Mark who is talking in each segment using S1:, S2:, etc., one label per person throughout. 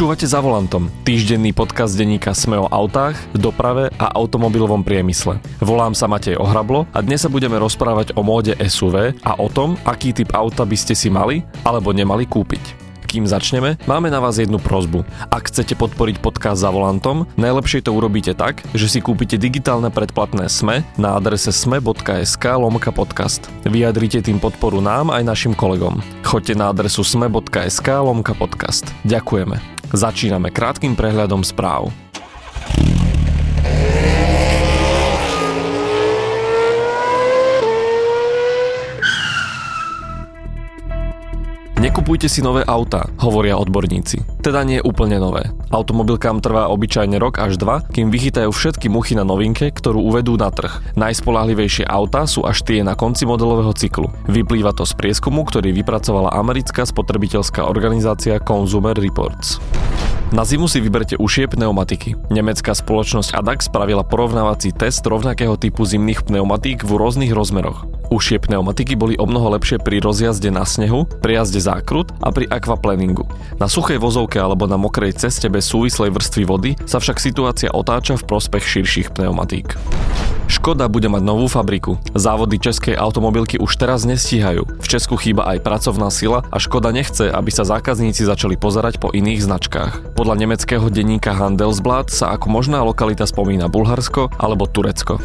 S1: Počúvate za volantom, týždenný podcast denníka Sme o autách, doprave a automobilovom priemysle. Volám sa Matej Ohrablo a dnes sa budeme rozprávať o móde SUV a o tom, aký typ auta by ste si mali alebo nemali kúpiť. Kým začneme, máme na vás jednu prozbu. Ak chcete podporiť podcast za volantom, najlepšie to urobíte tak, že si kúpite digitálne predplatné SME na adrese sme.sk lomka podcast. Vyjadrite tým podporu nám aj našim kolegom. Choďte na adresu sme.sk lomka podcast. Ďakujeme. Začíname krátkým prehľadom správ. Nekupujte si nové auta, hovoria odborníci. Teda nie úplne nové. Automobilkám trvá obyčajne rok až dva, kým vychytajú všetky muchy na novinke, ktorú uvedú na trh. Najspolahlivejšie auta sú až tie na konci modelového cyklu. Vyplýva to z prieskumu, ktorý vypracovala americká spotrebiteľská organizácia Consumer Reports. Na zimu si vyberte ušie pneumatiky. Nemecká spoločnosť ADAX spravila porovnávací test rovnakého typu zimných pneumatík v rôznych rozmeroch. Ušie pneumatiky boli o mnoho lepšie pri rozjazde na snehu, pri jazde zákrut a pri aquaplaningu. Na suchej vozovke alebo na mokrej ceste bez súvislej vrstvy vody sa však situácia otáča v prospech širších pneumatík. Škoda bude mať novú fabriku. Závody českej automobilky už teraz nestíhajú. V Česku chýba aj pracovná sila a Škoda nechce, aby sa zákazníci začali pozerať po iných značkách. Podľa nemeckého denníka Handelsblatt sa ako možná lokalita spomína Bulharsko alebo Turecko.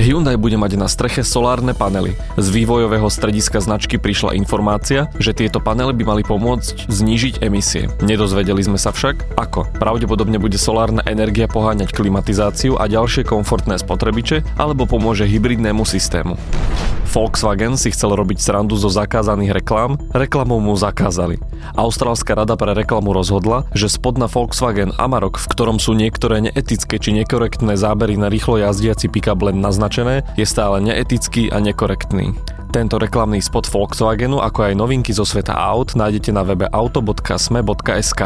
S1: Hyundai bude mať na streche solárne panely. Z vývojového strediska značky prišla informácia, že tieto panely by mali pomôcť znížiť emisie. Nedozvedeli sme sa však, ako. Pravdepodobne bude solárna energia poháňať klimatizáciu a ďalšie komfortné spotrebiče, alebo pomôže hybridnému systému. Volkswagen si chcel robiť srandu zo zakázaných reklám, reklamou mu zakázali. Austrálska rada pre reklamu rozhodla, že spod na Volkswagen Amarok, v ktorom sú niektoré neetické či nekorektné zábery na rýchlo jazdiaci pick-up len naznačené, je stále neetický a nekorektný. Tento reklamný spot Volkswagenu, ako aj novinky zo sveta aut, nájdete na webe auto.sme.sk.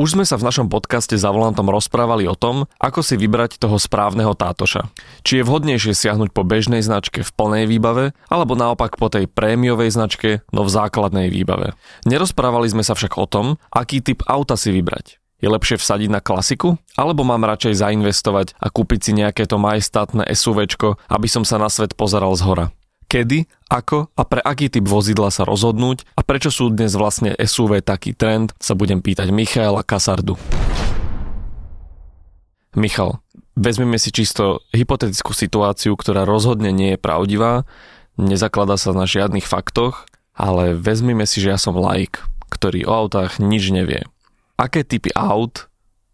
S1: Už sme sa v našom podcaste za volantom rozprávali o tom, ako si vybrať toho správneho tátoša. Či je vhodnejšie siahnuť po bežnej značke v plnej výbave, alebo naopak po tej prémiovej značke, no v základnej výbave. Nerozprávali sme sa však o tom, aký typ auta si vybrať. Je lepšie vsadiť na klasiku? Alebo mám radšej zainvestovať a kúpiť si nejaké to majestátne SUVčko, aby som sa na svet pozeral z hora? Kedy, ako a pre aký typ vozidla sa rozhodnúť a prečo sú dnes vlastne SUV taký trend, sa budem pýtať Michaela Kasardu. Michal, vezmeme si čisto hypotetickú situáciu, ktorá rozhodne nie je pravdivá, nezakladá sa na žiadnych faktoch, ale vezmeme si, že ja som laik, ktorý o autách nič nevie. Aké typy aut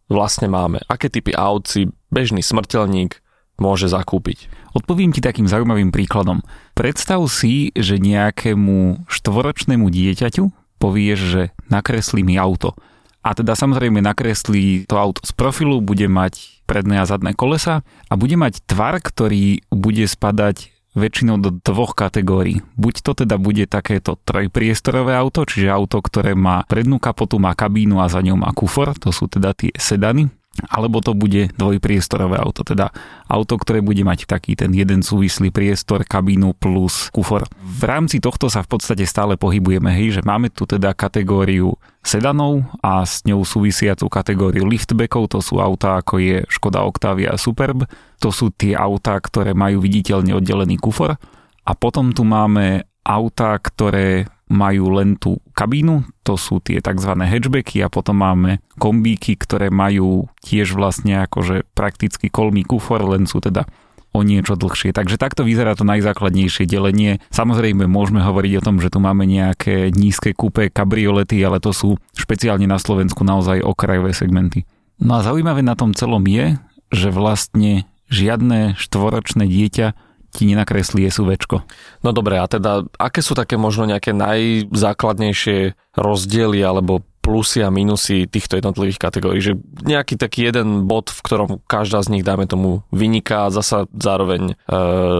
S1: vlastne máme? Aké typy aut si bežný smrteľník môže zakúpiť?
S2: Odpovím ti takým zaujímavým príkladom. Predstav si, že nejakému štvoročnému dieťaťu povieš, že nakreslí mi auto. A teda samozrejme nakreslí to auto z profilu, bude mať predné a zadné kolesa a bude mať tvar, ktorý bude spadať väčšinou do dvoch kategórií. Buď to teda bude takéto trojpriestorové auto, čiže auto, ktoré má prednú kapotu, má kabínu a za ňou má kufor, to sú teda tie sedany, alebo to bude dvojpriestorové auto, teda auto, ktoré bude mať taký ten jeden súvislý priestor, kabínu plus kufor. V rámci tohto sa v podstate stále pohybujeme, hej, že máme tu teda kategóriu sedanov a s ňou súvisiacu kategóriu liftbackov, to sú autá ako je Škoda Octavia Superb, to sú tie autá, ktoré majú viditeľne oddelený kufor. A potom tu máme autá, ktoré majú len tú kabínu, to sú tie tzv. hatchbacky a potom máme kombíky, ktoré majú tiež vlastne akože prakticky kolmý kufor, len sú teda o niečo dlhšie. Takže takto vyzerá to najzákladnejšie delenie. Samozrejme môžeme hovoriť o tom, že tu máme nejaké nízke kúpe kabriolety, ale to sú špeciálne na Slovensku naozaj okrajové segmenty. No a zaujímavé na tom celom je, že vlastne žiadne štvoročné dieťa ti nenakreslí SUVčko.
S1: No dobre, a teda aké sú také možno nejaké najzákladnejšie rozdiely alebo plusy a minusy týchto jednotlivých kategórií, že nejaký taký jeden bod, v ktorom každá z nich, dáme tomu, vyniká a zasa zároveň e,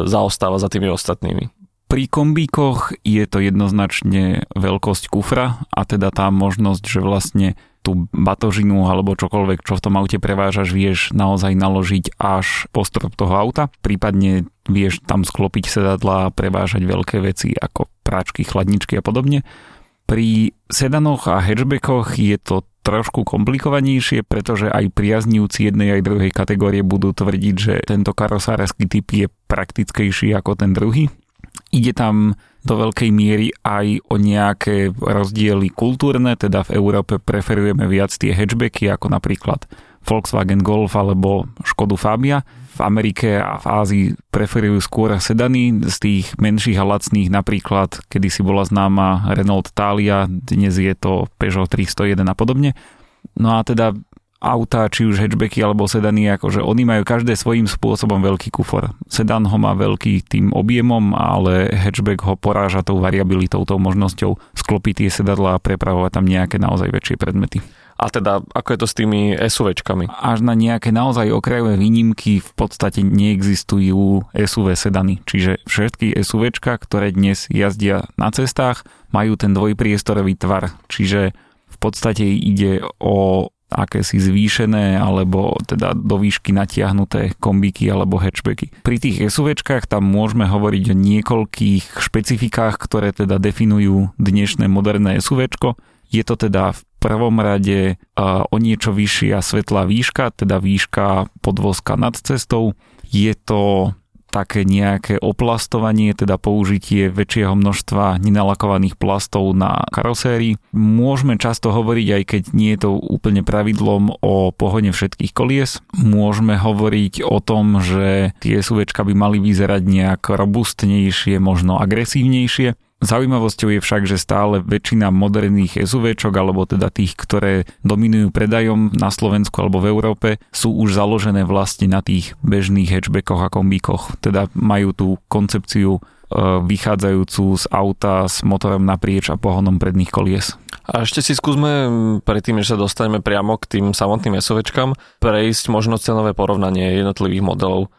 S1: zaostáva za tými ostatnými.
S2: Pri kombíkoch je to jednoznačne veľkosť kufra a teda tá možnosť, že vlastne tú batožinu alebo čokoľvek, čo v tom aute prevážaš, vieš naozaj naložiť až po strop toho auta. Prípadne vieš tam sklopiť sedadla a prevážať veľké veci ako práčky, chladničky a podobne. Pri sedanoch a hatchbackoch je to trošku komplikovanejšie, pretože aj priaznivci jednej aj druhej kategórie budú tvrdiť, že tento karosársky typ je praktickejší ako ten druhý. Ide tam do veľkej miery aj o nejaké rozdiely kultúrne, teda v Európe preferujeme viac tie hatchbacky ako napríklad Volkswagen Golf alebo Škodu Fabia. V Amerike a v Ázii preferujú skôr sedany z tých menších a lacných, napríklad kedy si bola známa Renault Thalia, dnes je to Peugeot 301 a podobne. No a teda auta, či už hatchbacky alebo sedany, akože oni majú každé svojím spôsobom veľký kufor. Sedan ho má veľký tým objemom, ale hatchback ho poráža tou variabilitou, tou možnosťou sklopiť tie sedadla a prepravovať tam nejaké naozaj väčšie predmety.
S1: A teda, ako je to s tými SUVčkami?
S2: Až na nejaké naozaj okrajové výnimky v podstate neexistujú SUV sedany. Čiže všetky SUVčka, ktoré dnes jazdia na cestách, majú ten dvojpriestorový tvar. Čiže v podstate ide o akési zvýšené alebo teda do výšky natiahnuté kombíky alebo hatchbacky. Pri tých SUVčkách tam môžeme hovoriť o niekoľkých špecifikách, ktoré teda definujú dnešné moderné SUVčko. Je to teda v prvom rade o niečo vyššia svetlá výška, teda výška podvozka nad cestou. Je to také nejaké oplastovanie, teda použitie väčšieho množstva nenalakovaných plastov na karosérii. Môžeme často hovoriť, aj keď nie je to úplne pravidlom o pohone všetkých kolies. Môžeme hovoriť o tom, že tie SUVčka by mali vyzerať nejak robustnejšie, možno agresívnejšie. Zaujímavosťou je však, že stále väčšina moderných SUVčok, alebo teda tých, ktoré dominujú predajom na Slovensku alebo v Európe, sú už založené vlastne na tých bežných hatchbackoch a kombíkoch. Teda majú tú koncepciu e, vychádzajúcu z auta s motorom naprieč a pohonom predných kolies.
S1: A ešte si skúsme predtým, než sa dostaneme priamo k tým samotným SUVčkám, prejsť možno cenové porovnanie jednotlivých modelov,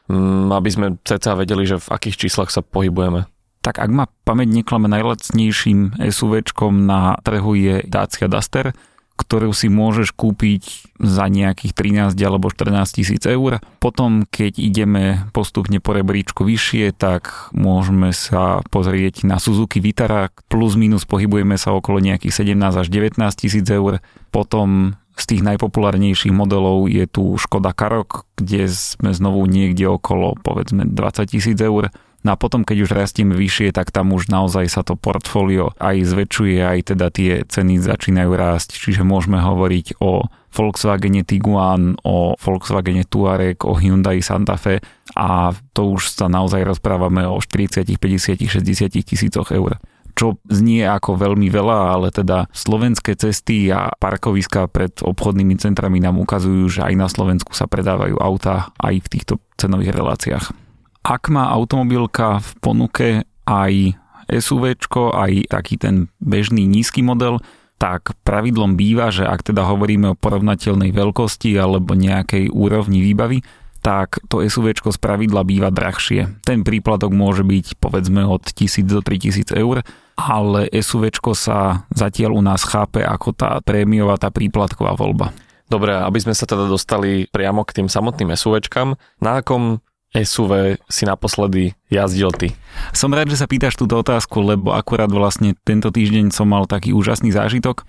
S1: aby sme ceca vedeli, že v akých číslach sa pohybujeme
S2: tak ak ma pamäť neklame, najlacnejším SUVčkom na trhu je Dacia Duster, ktorú si môžeš kúpiť za nejakých 13 alebo 14 tisíc eur. Potom, keď ideme postupne po rebríčku vyššie, tak môžeme sa pozrieť na Suzuki Vitara, plus minus pohybujeme sa okolo nejakých 17 až 19 tisíc eur. Potom z tých najpopulárnejších modelov je tu Škoda Karok, kde sme znovu niekde okolo povedzme 20 tisíc eur. No a potom, keď už rastieme vyššie, tak tam už naozaj sa to portfólio aj zväčšuje, aj teda tie ceny začínajú rásť. Čiže môžeme hovoriť o Volkswagene Tiguan, o Volkswagene Touareg, o Hyundai Santa Fe a to už sa naozaj rozprávame o 40, 50, 60 tisícoch eur čo znie ako veľmi veľa, ale teda slovenské cesty a parkoviska pred obchodnými centrami nám ukazujú, že aj na Slovensku sa predávajú auta aj v týchto cenových reláciách. Ak má automobilka v ponuke aj SUV, aj taký ten bežný nízky model, tak pravidlom býva, že ak teda hovoríme o porovnateľnej veľkosti alebo nejakej úrovni výbavy, tak to SUV z pravidla býva drahšie. Ten príplatok môže byť povedzme od 1000 do 3000 eur, ale SUV sa zatiaľ u nás chápe ako tá prémiová, tá príplatková voľba.
S1: Dobre, aby sme sa teda dostali priamo k tým samotným SUVčkám, na akom SUV si naposledy jazdil ty?
S2: Som rád, že sa pýtaš túto otázku, lebo akurát vlastne tento týždeň som mal taký úžasný zážitok.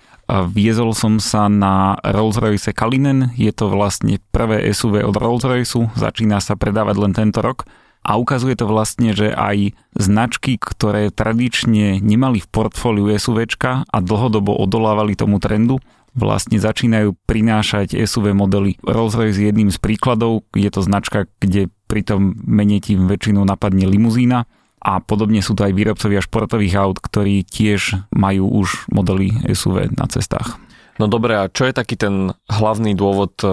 S2: Viezol som sa na Rolls-Royce Kalinen, je to vlastne prvé SUV od Rolls-Royceu, začína sa predávať len tento rok a ukazuje to vlastne, že aj značky, ktoré tradične nemali v portfóliu SUVčka a dlhodobo odolávali tomu trendu, vlastne začínajú prinášať SUV modely. Rolls-Royce je jedným z príkladov, je to značka, kde pri tom mene ti väčšinou napadne limuzína a podobne sú to aj výrobcovia športových aut, ktorí tiež majú už modely SUV na cestách.
S1: No dobre, a čo je taký ten hlavný dôvod, e,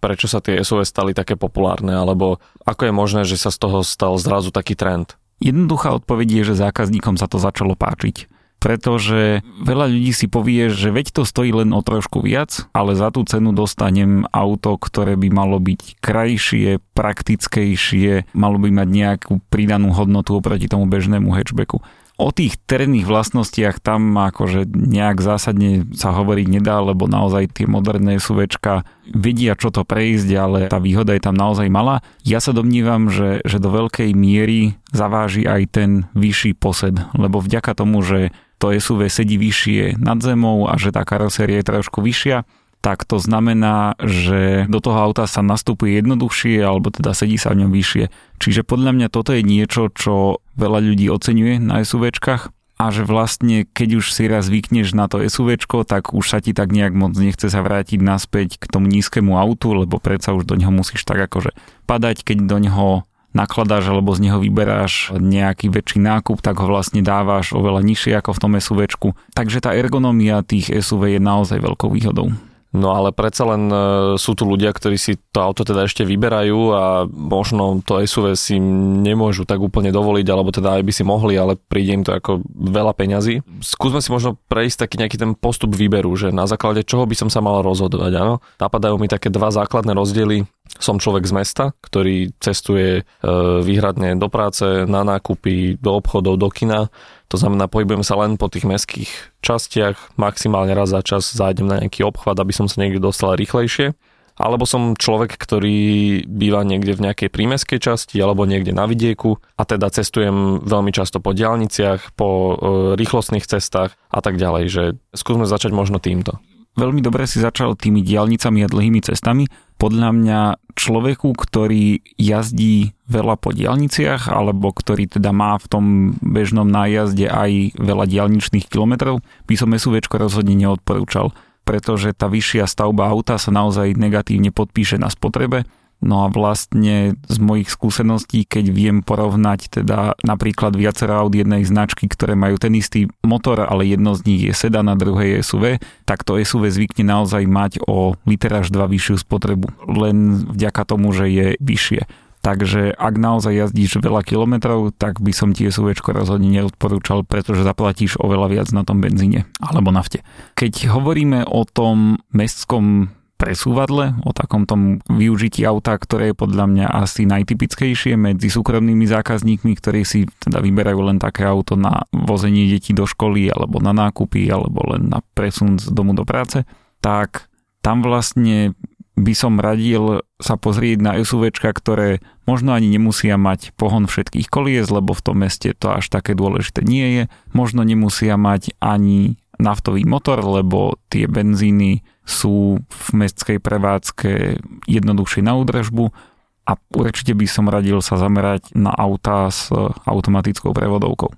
S1: prečo sa tie SUV stali také populárne, alebo ako je možné, že sa z toho stal zrazu taký trend?
S2: Jednoduchá odpoveď je, že zákazníkom sa to začalo páčiť pretože veľa ľudí si povie, že veď to stojí len o trošku viac, ale za tú cenu dostanem auto, ktoré by malo byť krajšie, praktickejšie, malo by mať nejakú pridanú hodnotu oproti tomu bežnému hatchbacku. O tých terénnych vlastnostiach tam akože nejak zásadne sa hovoriť nedá, lebo naozaj tie moderné SUVčka vedia, čo to prejsť, ale tá výhoda je tam naozaj malá. Ja sa domnívam, že, že do veľkej miery zaváži aj ten vyšší posed, lebo vďaka tomu, že to SUV sedí vyššie nad zemou a že tá karoséria je trošku vyššia, tak to znamená, že do toho auta sa nastupuje jednoduchšie alebo teda sedí sa v ňom vyššie. Čiže podľa mňa toto je niečo, čo veľa ľudí oceňuje na SUVčkách a že vlastne keď už si raz zvykneš na to SUVčko, tak už sa ti tak nejak moc nechce sa vrátiť naspäť k tomu nízkemu autu, lebo predsa už do neho musíš tak akože padať, keď do neho nakladáš alebo z neho vyberáš nejaký väčší nákup, tak ho vlastne dávaš oveľa nižšie ako v tom SUVčku. Takže tá ergonomia tých SUV je naozaj veľkou výhodou.
S1: No ale predsa len e, sú tu ľudia, ktorí si to auto teda ešte vyberajú a možno to SUV si nemôžu tak úplne dovoliť, alebo teda aj by si mohli, ale príde im to ako veľa peňazí. Skúsme si možno prejsť taký nejaký ten postup výberu, že na základe čoho by som sa mal rozhodovať, áno? Napadajú mi také dva základné rozdiely. Som človek z mesta, ktorý cestuje e, výhradne do práce, na nákupy, do obchodov, do kina to znamená, pohybujem sa len po tých mestských častiach, maximálne raz za čas zájdem na nejaký obchvat, aby som sa niekde dostal rýchlejšie. Alebo som človek, ktorý býva niekde v nejakej prímeskej časti alebo niekde na vidieku a teda cestujem veľmi často po diálniciach, po e, rýchlostných cestách a tak ďalej. Že skúsme začať možno týmto.
S2: Veľmi dobre si začal tými diálnicami a dlhými cestami podľa mňa človeku, ktorý jazdí veľa po diálniciach, alebo ktorý teda má v tom bežnom nájazde aj veľa diálničných kilometrov, by som SUV rozhodne neodporúčal, pretože tá vyššia stavba auta sa naozaj negatívne podpíše na spotrebe No a vlastne z mojich skúseností, keď viem porovnať teda napríklad viacero aut jednej značky, ktoré majú ten istý motor, ale jedno z nich je sedan a druhé je SUV, tak to SUV zvykne naozaj mať o liter až 2 vyššiu spotrebu, len vďaka tomu, že je vyššie. Takže ak naozaj jazdíš veľa kilometrov, tak by som ti SUV rozhodne neodporúčal, pretože zaplatíš oveľa viac na tom benzíne alebo nafte. Keď hovoríme o tom mestskom presúvadle, o takom tom využití auta, ktoré je podľa mňa asi najtypickejšie medzi súkromnými zákazníkmi, ktorí si teda vyberajú len také auto na vozenie detí do školy alebo na nákupy alebo len na presun z domu do práce, tak tam vlastne by som radil sa pozrieť na SUV, ktoré možno ani nemusia mať pohon všetkých kolies, lebo v tom meste to až také dôležité nie je. Možno nemusia mať ani naftový motor, lebo tie benzíny sú v mestskej prevádzke jednoduchšie na údržbu a určite by som radil sa zamerať na autá s automatickou prevodovkou.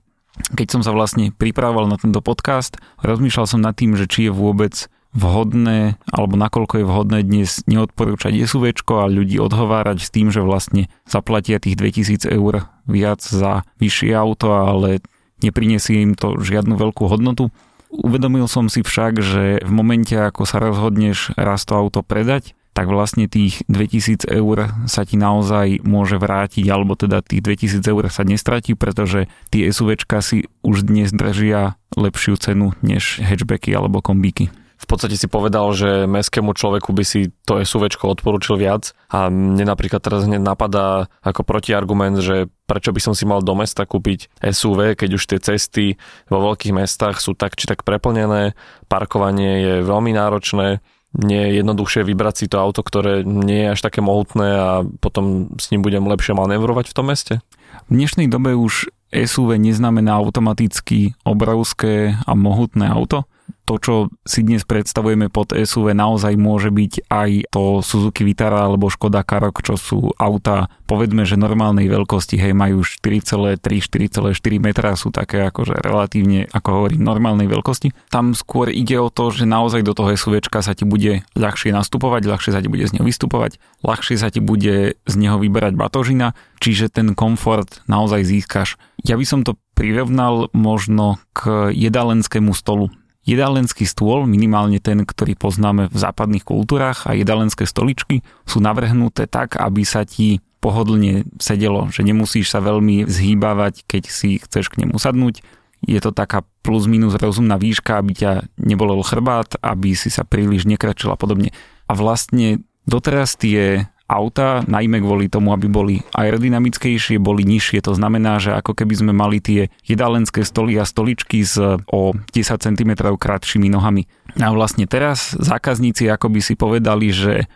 S2: Keď som sa vlastne pripravoval na tento podcast, rozmýšľal som nad tým, že či je vôbec vhodné, alebo nakoľko je vhodné dnes neodporúčať SUV a ľudí odhovárať s tým, že vlastne zaplatia tých 2000 eur viac za vyššie auto, ale neprinesie im to žiadnu veľkú hodnotu. Uvedomil som si však, že v momente, ako sa rozhodneš raz to auto predať, tak vlastne tých 2000 eur sa ti naozaj môže vrátiť, alebo teda tých 2000 eur sa nestratí, pretože tie SUVčka si už dnes držia lepšiu cenu než hatchbacky alebo kombíky
S1: v podstate si povedal, že mestskému človeku by si to SUV odporúčil viac a mne napríklad teraz hneď napadá ako protiargument, že prečo by som si mal do mesta kúpiť SUV, keď už tie cesty vo veľkých mestách sú tak či tak preplnené, parkovanie je veľmi náročné, nie je jednoduchšie vybrať si to auto, ktoré nie je až také mohutné a potom s ním budem lepšie manevrovať v tom meste?
S2: V dnešnej dobe už SUV neznamená automaticky obrovské a mohutné auto to, čo si dnes predstavujeme pod SUV, naozaj môže byť aj to Suzuki Vitara alebo Škoda Karoq, čo sú auta, povedzme, že normálnej veľkosti, hej, majú 4,3-4,4 metra, sú také akože relatívne, ako hovorím, normálnej veľkosti. Tam skôr ide o to, že naozaj do toho SUV sa ti bude ľahšie nastupovať, ľahšie sa ti bude z neho vystupovať, ľahšie sa ti bude z neho vyberať batožina, čiže ten komfort naozaj získaš. Ja by som to prirovnal možno k jedálenskému stolu Jedálenský stôl, minimálne ten, ktorý poznáme v západných kultúrach a jedálenské stoličky sú navrhnuté tak, aby sa ti pohodlne sedelo, že nemusíš sa veľmi zhýbavať, keď si chceš k nemu sadnúť. Je to taká plus minus rozumná výška, aby ťa nebolel chrbát, aby si sa príliš nekračil a podobne. A vlastne doteraz tie auta, najmä kvôli tomu, aby boli aerodynamickejšie, boli nižšie. To znamená, že ako keby sme mali tie jedálenské stoly a stoličky s o 10 cm krátšími nohami. A vlastne teraz zákazníci ako by si povedali, že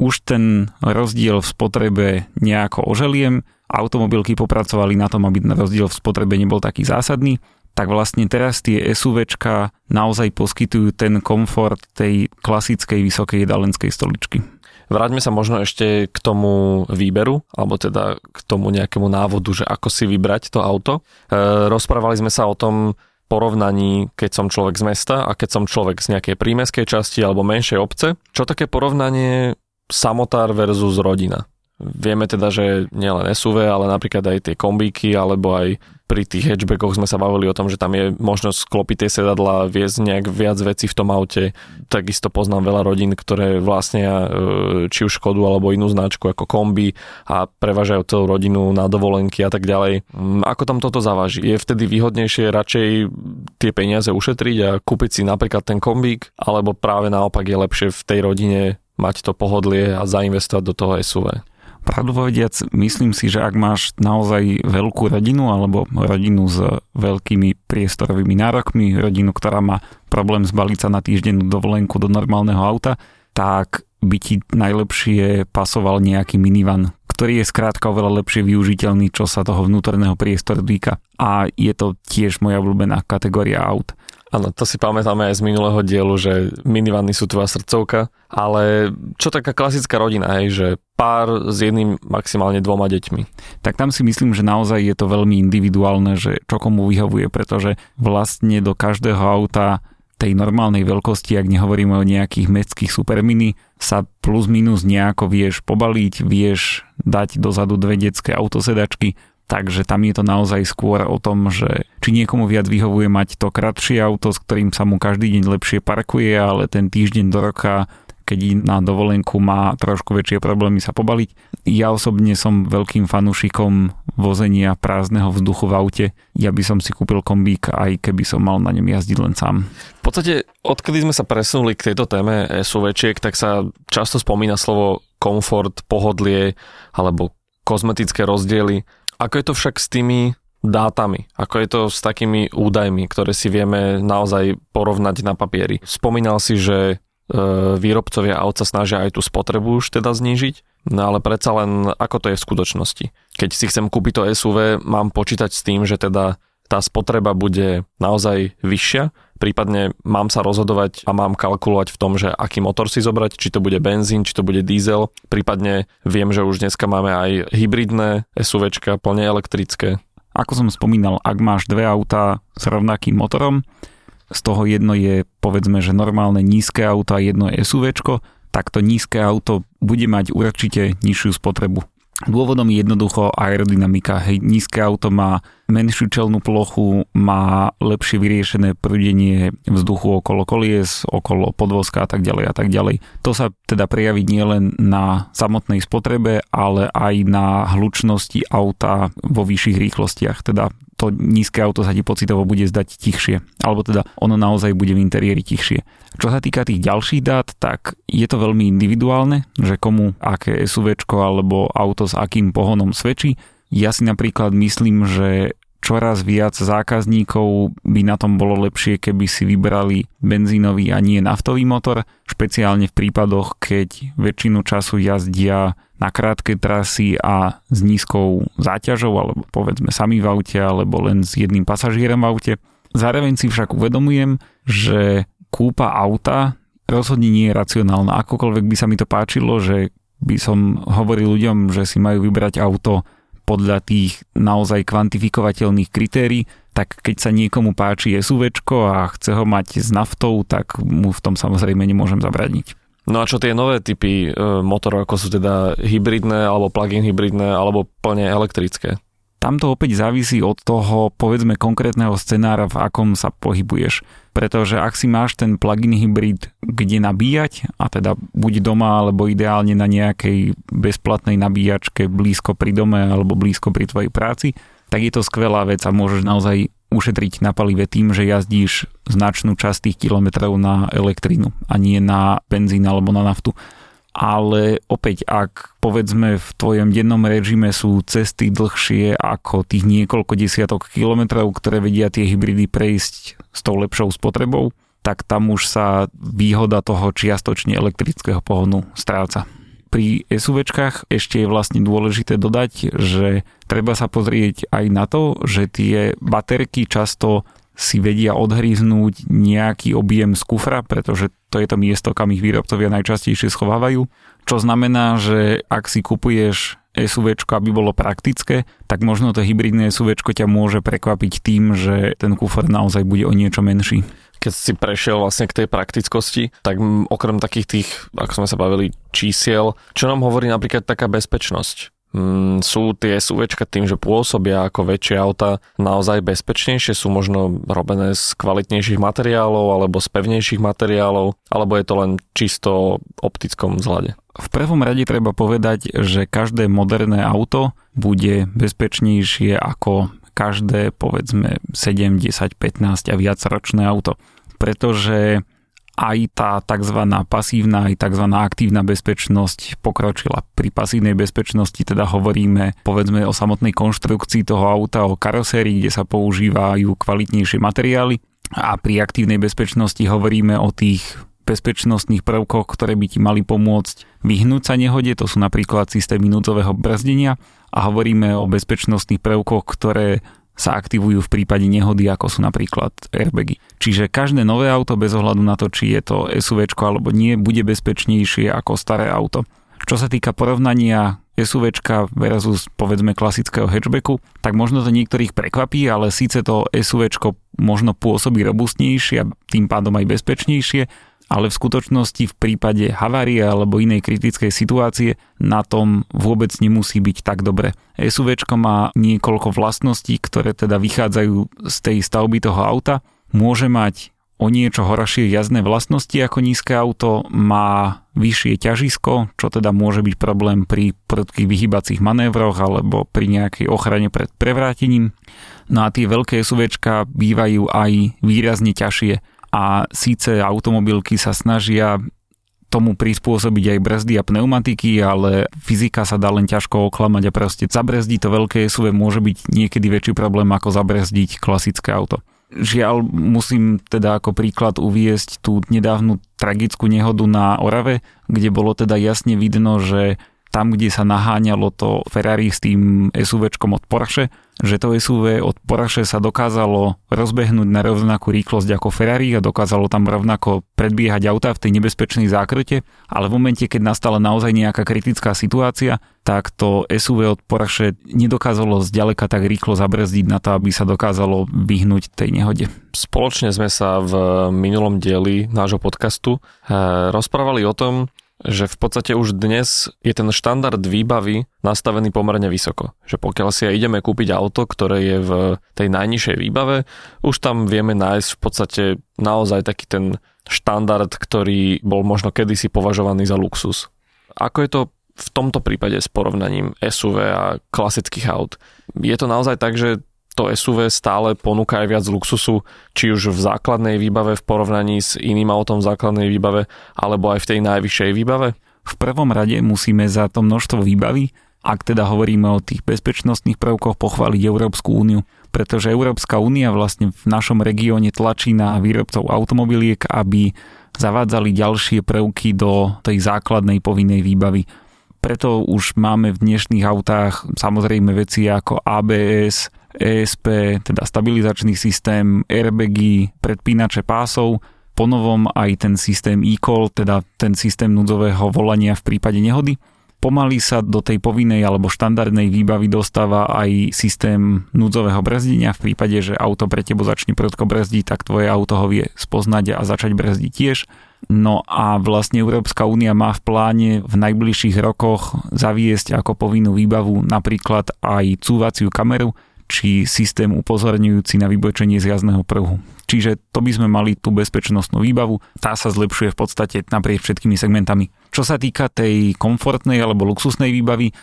S2: už ten rozdiel v spotrebe nejako oželiem, automobilky popracovali na tom, aby ten rozdiel v spotrebe nebol taký zásadný, tak vlastne teraz tie SUVčka naozaj poskytujú ten komfort tej klasickej vysokej jedalenskej stoličky.
S1: Vráťme sa možno ešte k tomu výberu, alebo teda k tomu nejakému návodu, že ako si vybrať to auto. E, rozprávali sme sa o tom porovnaní, keď som človek z mesta a keď som človek z nejakej prímeskej časti alebo menšej obce. Čo také porovnanie samotár versus rodina? Vieme teda, že nielen SUV, ale napríklad aj tie kombíky, alebo aj pri tých hatchbackoch sme sa bavili o tom, že tam je možnosť sklopiť tie sedadla, viesť nejak viac vecí v tom aute. Takisto poznám veľa rodín, ktoré vlastne či už Škodu alebo inú značku ako kombi a prevážajú celú rodinu na dovolenky a tak ďalej. Mm, ako tam toto zaváži? Je vtedy výhodnejšie radšej tie peniaze ušetriť a kúpiť si napríklad ten kombík, alebo práve naopak je lepšie v tej rodine mať to pohodlie a zainvestovať do toho SUV?
S2: Pravdu povediac, myslím si, že ak máš naozaj veľkú rodinu alebo rodinu s veľkými priestorovými nárokmi, rodinu, ktorá má problém zbaliť sa na týždennú dovolenku do normálneho auta, tak by ti najlepšie pasoval nejaký minivan, ktorý je skrátka oveľa lepšie využiteľný, čo sa toho vnútorného priestoru týka. A je to tiež moja obľúbená kategória aut.
S1: Áno, to si pamätáme aj z minulého dielu, že minivany sú tvoja srdcovka, ale čo taká klasická rodina, hej, že pár s jedným maximálne dvoma deťmi.
S2: Tak tam si myslím, že naozaj je to veľmi individuálne, že čo komu vyhovuje, pretože vlastne do každého auta tej normálnej veľkosti, ak nehovoríme o nejakých mestských supermini, sa plus minus nejako vieš pobaliť, vieš dať dozadu dve detské autosedačky, Takže tam je to naozaj skôr o tom, že či niekomu viac vyhovuje mať to kratšie auto, s ktorým sa mu každý deň lepšie parkuje, ale ten týždeň do roka keď na dovolenku má trošku väčšie problémy sa pobaliť. Ja osobne som veľkým fanúšikom vozenia prázdneho vzduchu v aute. Ja by som si kúpil kombík, aj keby som mal na ňom jazdiť len sám.
S1: V podstate, odkedy sme sa presunuli k tejto téme SUVčiek, tak sa často spomína slovo komfort, pohodlie alebo kozmetické rozdiely. Ako je to však s tými dátami? Ako je to s takými údajmi, ktoré si vieme naozaj porovnať na papieri? Spomínal si, že e, výrobcovia aut sa snažia aj tú spotrebu už teda znížiť, no ale predsa len ako to je v skutočnosti. Keď si chcem kúpiť to SUV, mám počítať s tým, že teda tá spotreba bude naozaj vyššia, prípadne mám sa rozhodovať a mám kalkulovať v tom, že aký motor si zobrať, či to bude benzín, či to bude diesel, prípadne viem, že už dneska máme aj hybridné SUVčka, plne elektrické.
S2: Ako som spomínal, ak máš dve autá s rovnakým motorom, z toho jedno je povedzme, že normálne nízke auto a jedno je SUVčko, tak to nízke auto bude mať určite nižšiu spotrebu. Dôvodom je jednoducho aerodynamika. Hej, nízke auto má menšiu čelnú plochu, má lepšie vyriešené prúdenie vzduchu okolo kolies, okolo podvozka a tak ďalej a tak ďalej. To sa teda prejaví nielen na samotnej spotrebe, ale aj na hlučnosti auta vo vyšších rýchlostiach. Teda to nízke auto sa ti pocitovo bude zdať tichšie. Alebo teda ono naozaj bude v interiéri tichšie. Čo sa týka tých ďalších dát, tak je to veľmi individuálne, že komu aké SUV alebo auto s akým pohonom svedčí. Ja si napríklad myslím, že čoraz viac zákazníkov by na tom bolo lepšie, keby si vybrali benzínový a nie naftový motor, špeciálne v prípadoch, keď väčšinu času jazdia na krátke trasy a s nízkou záťažou, alebo povedzme sami v aute, alebo len s jedným pasažierom v aute. Zároveň si však uvedomujem, že kúpa auta rozhodne nie je racionálna. Akokoľvek by sa mi to páčilo, že by som hovoril ľuďom, že si majú vybrať auto podľa tých naozaj kvantifikovateľných kritérií, tak keď sa niekomu páči SUV a chce ho mať s naftou, tak mu v tom samozrejme nemôžem zabraniť.
S1: No a čo tie nové typy e, motorov, ako sú teda hybridné, alebo plug-in hybridné, alebo plne elektrické?
S2: Tam to opäť závisí od toho, povedzme, konkrétneho scenára, v akom sa pohybuješ. Pretože ak si máš ten plug-in hybrid kde nabíjať, a teda buď doma, alebo ideálne na nejakej bezplatnej nabíjačke blízko pri dome, alebo blízko pri tvojej práci, tak je to skvelá vec a môžeš naozaj ušetriť na palive tým, že jazdíš značnú časť tých kilometrov na elektrínu a nie na benzín alebo na naftu. Ale opäť ak povedzme v tvojom dennom režime sú cesty dlhšie ako tých niekoľko desiatok kilometrov, ktoré vedia tie hybridy prejsť s tou lepšou spotrebou, tak tam už sa výhoda toho čiastočne elektrického pohonu stráca. Pri SUVčkách ešte je vlastne dôležité dodať, že treba sa pozrieť aj na to, že tie baterky často si vedia odhryznúť nejaký objem z kufra, pretože to je to miesto, kam ich výrobcovia najčastejšie schovávajú. Čo znamená, že ak si kupuješ SUV, aby bolo praktické, tak možno to hybridné SUV ťa môže prekvapiť tým, že ten kufor naozaj bude o niečo menší
S1: keď si prešiel vlastne k tej praktickosti, tak okrem takých tých, ako sme sa bavili, čísiel, čo nám hovorí napríklad taká bezpečnosť? Mm, sú tie SUVčka tým, že pôsobia ako väčšie auta naozaj bezpečnejšie, sú možno robené z kvalitnejších materiálov alebo z pevnejších materiálov, alebo je to len čisto optickom vzhľade?
S2: V prvom rade treba povedať, že každé moderné auto bude bezpečnejšie ako každé povedzme 7, 10, 15 a viac ročné auto. Pretože aj tá tzv. pasívna, aj tzv. aktívna bezpečnosť pokročila. Pri pasívnej bezpečnosti teda hovoríme povedzme o samotnej konštrukcii toho auta, o karosérii, kde sa používajú kvalitnejšie materiály a pri aktívnej bezpečnosti hovoríme o tých bezpečnostných prvkoch, ktoré by ti mali pomôcť vyhnúť sa nehode, to sú napríklad systémy núdzového brzdenia a hovoríme o bezpečnostných prvkoch, ktoré sa aktivujú v prípade nehody, ako sú napríklad airbagy. Čiže každé nové auto bez ohľadu na to, či je to SUV alebo nie, bude bezpečnejšie ako staré auto. Čo sa týka porovnania SUV versus povedzme klasického hatchbacku, tak možno to niektorých prekvapí, ale síce to SUV možno pôsobí robustnejšie a tým pádom aj bezpečnejšie, ale v skutočnosti v prípade havárie alebo inej kritickej situácie na tom vôbec nemusí byť tak dobre. SUV má niekoľko vlastností, ktoré teda vychádzajú z tej stavby toho auta. Môže mať o niečo horšie jazdné vlastnosti ako nízke auto, má vyššie ťažisko, čo teda môže byť problém pri prudkých vyhybacích manévroch alebo pri nejakej ochrane pred prevrátením. No a tie veľké SUV bývajú aj výrazne ťažšie a síce automobilky sa snažia tomu prispôsobiť aj brzdy a pneumatiky, ale fyzika sa dá len ťažko oklamať a proste zabrzdiť to veľké SUV môže byť niekedy väčší problém ako zabrzdiť klasické auto. Žiaľ, musím teda ako príklad uviesť tú nedávnu tragickú nehodu na Orave, kde bolo teda jasne vidno, že tam, kde sa naháňalo to Ferrari s tým SUVčkom od Porsche, že to SUV od Porsche sa dokázalo rozbehnúť na rovnakú rýchlosť ako Ferrari a dokázalo tam rovnako predbiehať auta v tej nebezpečnej zákrute, ale v momente, keď nastala naozaj nejaká kritická situácia, tak to SUV od Porsche nedokázalo zďaleka tak rýchlo zabrzdiť na to, aby sa dokázalo vyhnúť tej nehode.
S1: Spoločne sme sa v minulom dieli nášho podcastu eh, rozprávali o tom, že v podstate už dnes je ten štandard výbavy nastavený pomerne vysoko. Že pokiaľ si aj ideme kúpiť auto, ktoré je v tej najnižšej výbave, už tam vieme nájsť v podstate naozaj taký ten štandard, ktorý bol možno kedysi považovaný za luxus. Ako je to v tomto prípade s porovnaním SUV a klasických aut? Je to naozaj tak, že to SUV stále ponúka aj viac luxusu, či už v základnej výbave v porovnaní s iným autom v základnej výbave, alebo aj v tej najvyššej výbave?
S2: V prvom rade musíme za to množstvo výbavy, ak teda hovoríme o tých bezpečnostných prvkoch, pochváliť Európsku úniu, pretože Európska únia vlastne v našom regióne tlačí na výrobcov automobiliek, aby zavádzali ďalšie prvky do tej základnej povinnej výbavy. Preto už máme v dnešných autách samozrejme veci ako ABS, ESP, teda stabilizačný systém, airbagy, predpínače pásov, ponovom aj ten systém e-call, teda ten systém núdzového volania v prípade nehody. Pomaly sa do tej povinnej alebo štandardnej výbavy dostáva aj systém núdzového brzdenia. V prípade, že auto pre tebo začne prudko brzdiť, tak tvoje auto ho vie spoznať a začať brzdiť tiež. No a vlastne Európska únia má v pláne v najbližších rokoch zaviesť ako povinnú výbavu napríklad aj cúvaciu kameru, či systém upozorňujúci na vybočenie z jazdného prhu. Čiže to by sme mali tú bezpečnostnú výbavu, tá sa zlepšuje v podstate naprieč všetkými segmentami. Čo sa týka tej komfortnej alebo luxusnej výbavy,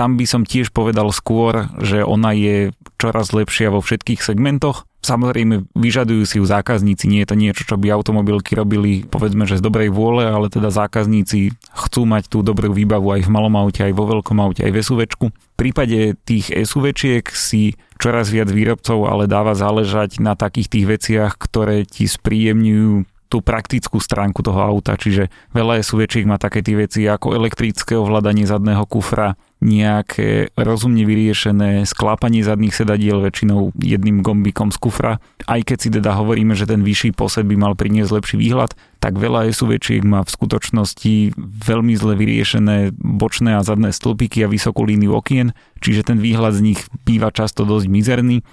S2: tam by som tiež povedal skôr, že ona je čoraz lepšia vo všetkých segmentoch, Samozrejme, vyžadujú si ju zákazníci, nie je to niečo, čo by automobilky robili, povedzme, že z dobrej vôle, ale teda zákazníci chcú mať tú dobrú výbavu aj v malom aute, aj vo veľkom aute, aj v SUVčku. V prípade tých SUVčiek si čoraz viac výrobcov ale dáva záležať na takých tých veciach, ktoré ti spríjemňujú tú praktickú stránku toho auta, čiže veľa SUVčiek má také tie veci ako elektrické ovládanie zadného kufra, nejaké rozumne vyriešené sklápanie zadných sedadiel väčšinou jedným gombikom z kufra. Aj keď si teda hovoríme, že ten vyšší posed by mal priniesť lepší výhľad, tak veľa SUVčiek má v skutočnosti veľmi zle vyriešené bočné a zadné stĺpiky a vysokú líniu okien, čiže ten výhľad z nich býva často dosť mizerný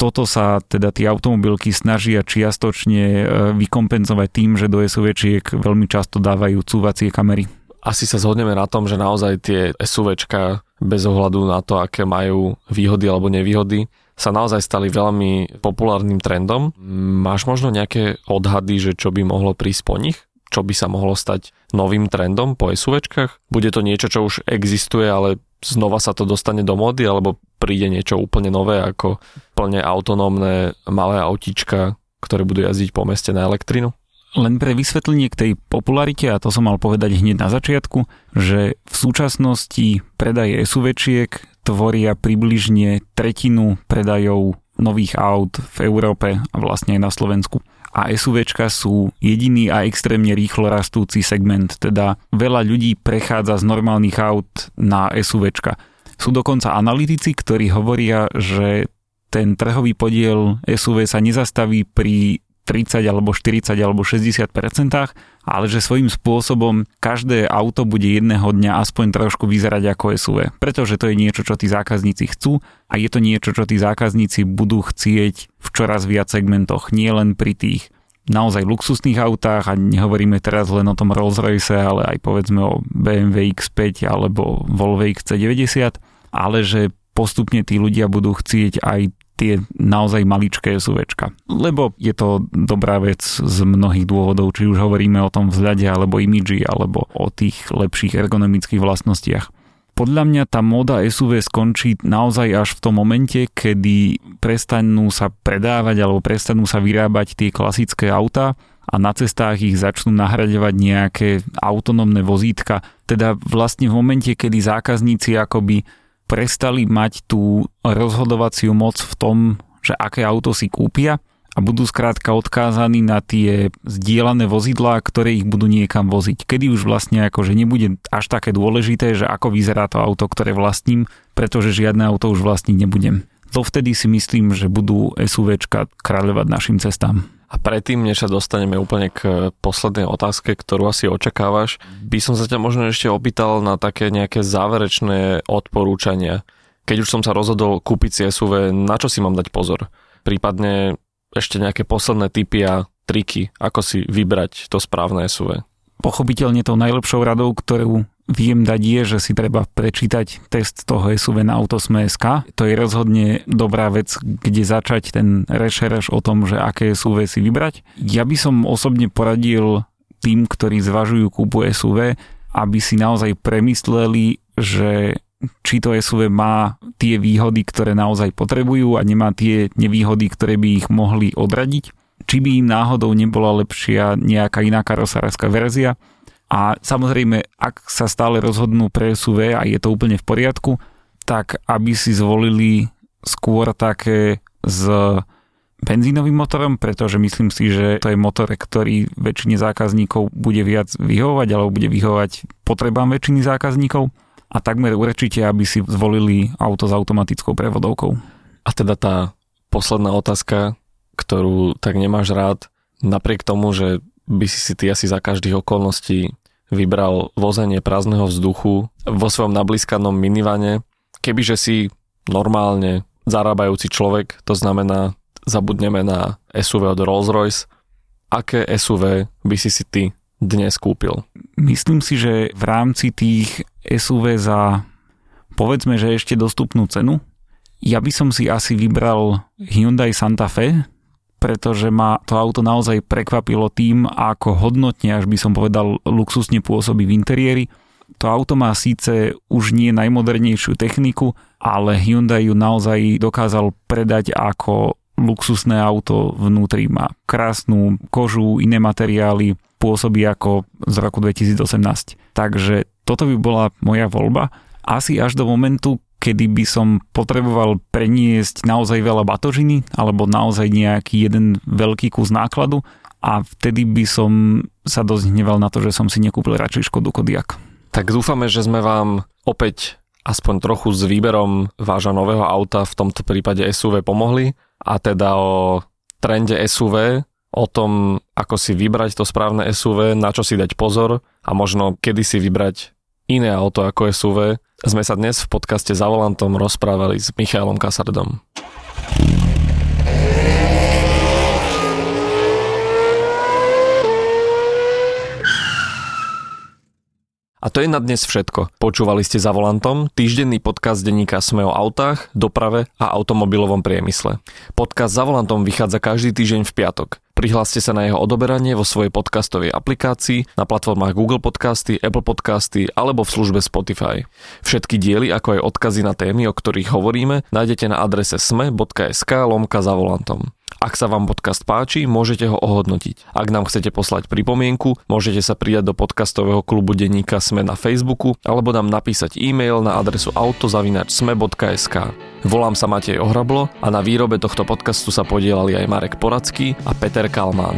S2: toto sa teda tie automobilky snažia čiastočne e, vykompenzovať tým, že do SUVčiek veľmi často dávajú cúvacie kamery.
S1: Asi sa zhodneme na tom, že naozaj tie SUVčka bez ohľadu na to, aké majú výhody alebo nevýhody, sa naozaj stali veľmi populárnym trendom. Máš možno nejaké odhady, že čo by mohlo prísť po nich? Čo by sa mohlo stať novým trendom po SUVčkách? Bude to niečo, čo už existuje, ale znova sa to dostane do mody, alebo príde niečo úplne nové, ako plne autonómne malé autička, ktoré budú jazdiť po meste na elektrinu?
S2: Len pre vysvetlenie k tej popularite, a to som mal povedať hneď na začiatku, že v súčasnosti predaje SUVčiek tvoria približne tretinu predajov nových aut v Európe a vlastne aj na Slovensku a SUVčka sú jediný a extrémne rýchlo rastúci segment, teda veľa ľudí prechádza z normálnych aut na SUVčka. Sú dokonca analytici, ktorí hovoria, že ten trhový podiel SUV sa nezastaví pri 30 alebo 40 alebo 60 ale že svojím spôsobom každé auto bude jedného dňa aspoň trošku vyzerať ako SUV. Pretože to je niečo, čo tí zákazníci chcú a je to niečo, čo tí zákazníci budú chcieť v čoraz viac segmentoch, nie len pri tých naozaj luxusných autách a nehovoríme teraz len o tom Rolls-Royce, ale aj povedzme o BMW X5 alebo Volvo XC90, ale že postupne tí ľudia budú chcieť aj tie naozaj maličké SUVčka. Lebo je to dobrá vec z mnohých dôvodov, či už hovoríme o tom vzhľade, alebo imidži, alebo o tých lepších ergonomických vlastnostiach. Podľa mňa tá móda SUV skončí naozaj až v tom momente, kedy prestanú sa predávať alebo prestanú sa vyrábať tie klasické auta a na cestách ich začnú nahradovať nejaké autonómne vozítka. Teda vlastne v momente, kedy zákazníci akoby prestali mať tú rozhodovaciu moc v tom, že aké auto si kúpia a budú skrátka odkázaní na tie zdieľané vozidlá, ktoré ich budú niekam voziť. Kedy už vlastne akože nebude až také dôležité, že ako vyzerá to auto, ktoré vlastním, pretože žiadne auto už vlastniť nebudem. Dovtedy si myslím, že budú SUVčka kráľovať našim cestám.
S1: A predtým, než sa dostaneme úplne k poslednej otázke, ktorú asi očakávaš, by som sa ťa možno ešte opýtal na také nejaké záverečné odporúčania. Keď už som sa rozhodol kúpiť si SUV, na čo si mám dať pozor? Prípadne ešte nejaké posledné typy a triky, ako si vybrať to správne SUV.
S2: Pochopiteľne tou najlepšou radou, ktorú viem dať je, že si treba prečítať test toho SUV na Autosme.sk. To je rozhodne dobrá vec, kde začať ten rešereš o tom, že aké SUV si vybrať. Ja by som osobne poradil tým, ktorí zvažujú kúpu SUV, aby si naozaj premysleli, že či to SUV má tie výhody, ktoré naozaj potrebujú a nemá tie nevýhody, ktoré by ich mohli odradiť. Či by im náhodou nebola lepšia nejaká iná karosárska verzia, a samozrejme, ak sa stále rozhodnú pre SUV a je to úplne v poriadku, tak aby si zvolili skôr také s benzínovým motorom, pretože myslím si, že to je motor, ktorý väčšine zákazníkov bude viac vyhovovať alebo bude vyhovovať potrebám väčšiny zákazníkov a takmer určite, aby si zvolili auto s automatickou prevodovkou.
S1: A teda tá posledná otázka, ktorú tak nemáš rád, napriek tomu, že by si si ty asi za každých okolností vybral vozenie prázdneho vzduchu vo svojom nablískanom minivane. Kebyže si normálne zarábajúci človek, to znamená zabudneme na SUV od Rolls-Royce, aké SUV by si si ty dnes kúpil?
S2: Myslím si, že v rámci tých SUV za povedzme, že ešte dostupnú cenu, ja by som si asi vybral Hyundai Santa Fe, pretože ma to auto naozaj prekvapilo tým, ako hodnotne, až by som povedal, luxusne pôsobí v interiéri. To auto má síce už nie najmodernejšiu techniku, ale Hyundai ju naozaj dokázal predať ako luxusné auto, vnútri má krásnu kožu, iné materiály, pôsobí ako z roku 2018. Takže toto by bola moja voľba. Asi až do momentu, kedy by som potreboval preniesť naozaj veľa batožiny alebo naozaj nejaký jeden veľký kus nákladu a vtedy by som sa dosť hneval na to, že som si nekúpil radšej Škodu Kodiak.
S1: Tak dúfame, že sme vám opäť aspoň trochu s výberom vášho nového auta, v tomto prípade SUV, pomohli a teda o trende SUV, o tom, ako si vybrať to správne SUV, na čo si dať pozor a možno kedy si vybrať iné auto ako SUV, sme sa dnes v podcaste za volantom rozprávali s Michailom Kasardom. A to je na dnes všetko. Počúvali ste za volantom týždenný podcast denníka Sme o autách, doprave a automobilovom priemysle. Podcast za volantom vychádza každý týždeň v piatok. Prihláste sa na jeho odoberanie vo svojej podcastovej aplikácii na platformách Google Podcasty, Apple Podcasty alebo v službe Spotify. Všetky diely, ako aj odkazy na témy, o ktorých hovoríme, nájdete na adrese sme.sk lomka za volantom. Ak sa vám podcast páči, môžete ho ohodnotiť. Ak nám chcete poslať pripomienku, môžete sa pridať do podcastového klubu denníka Sme na Facebooku alebo nám napísať e-mail na adresu autozavinačsme.sk. Volám sa Matej Ohrablo a na výrobe tohto podcastu sa podielali aj Marek Poracký a Peter Kalmán.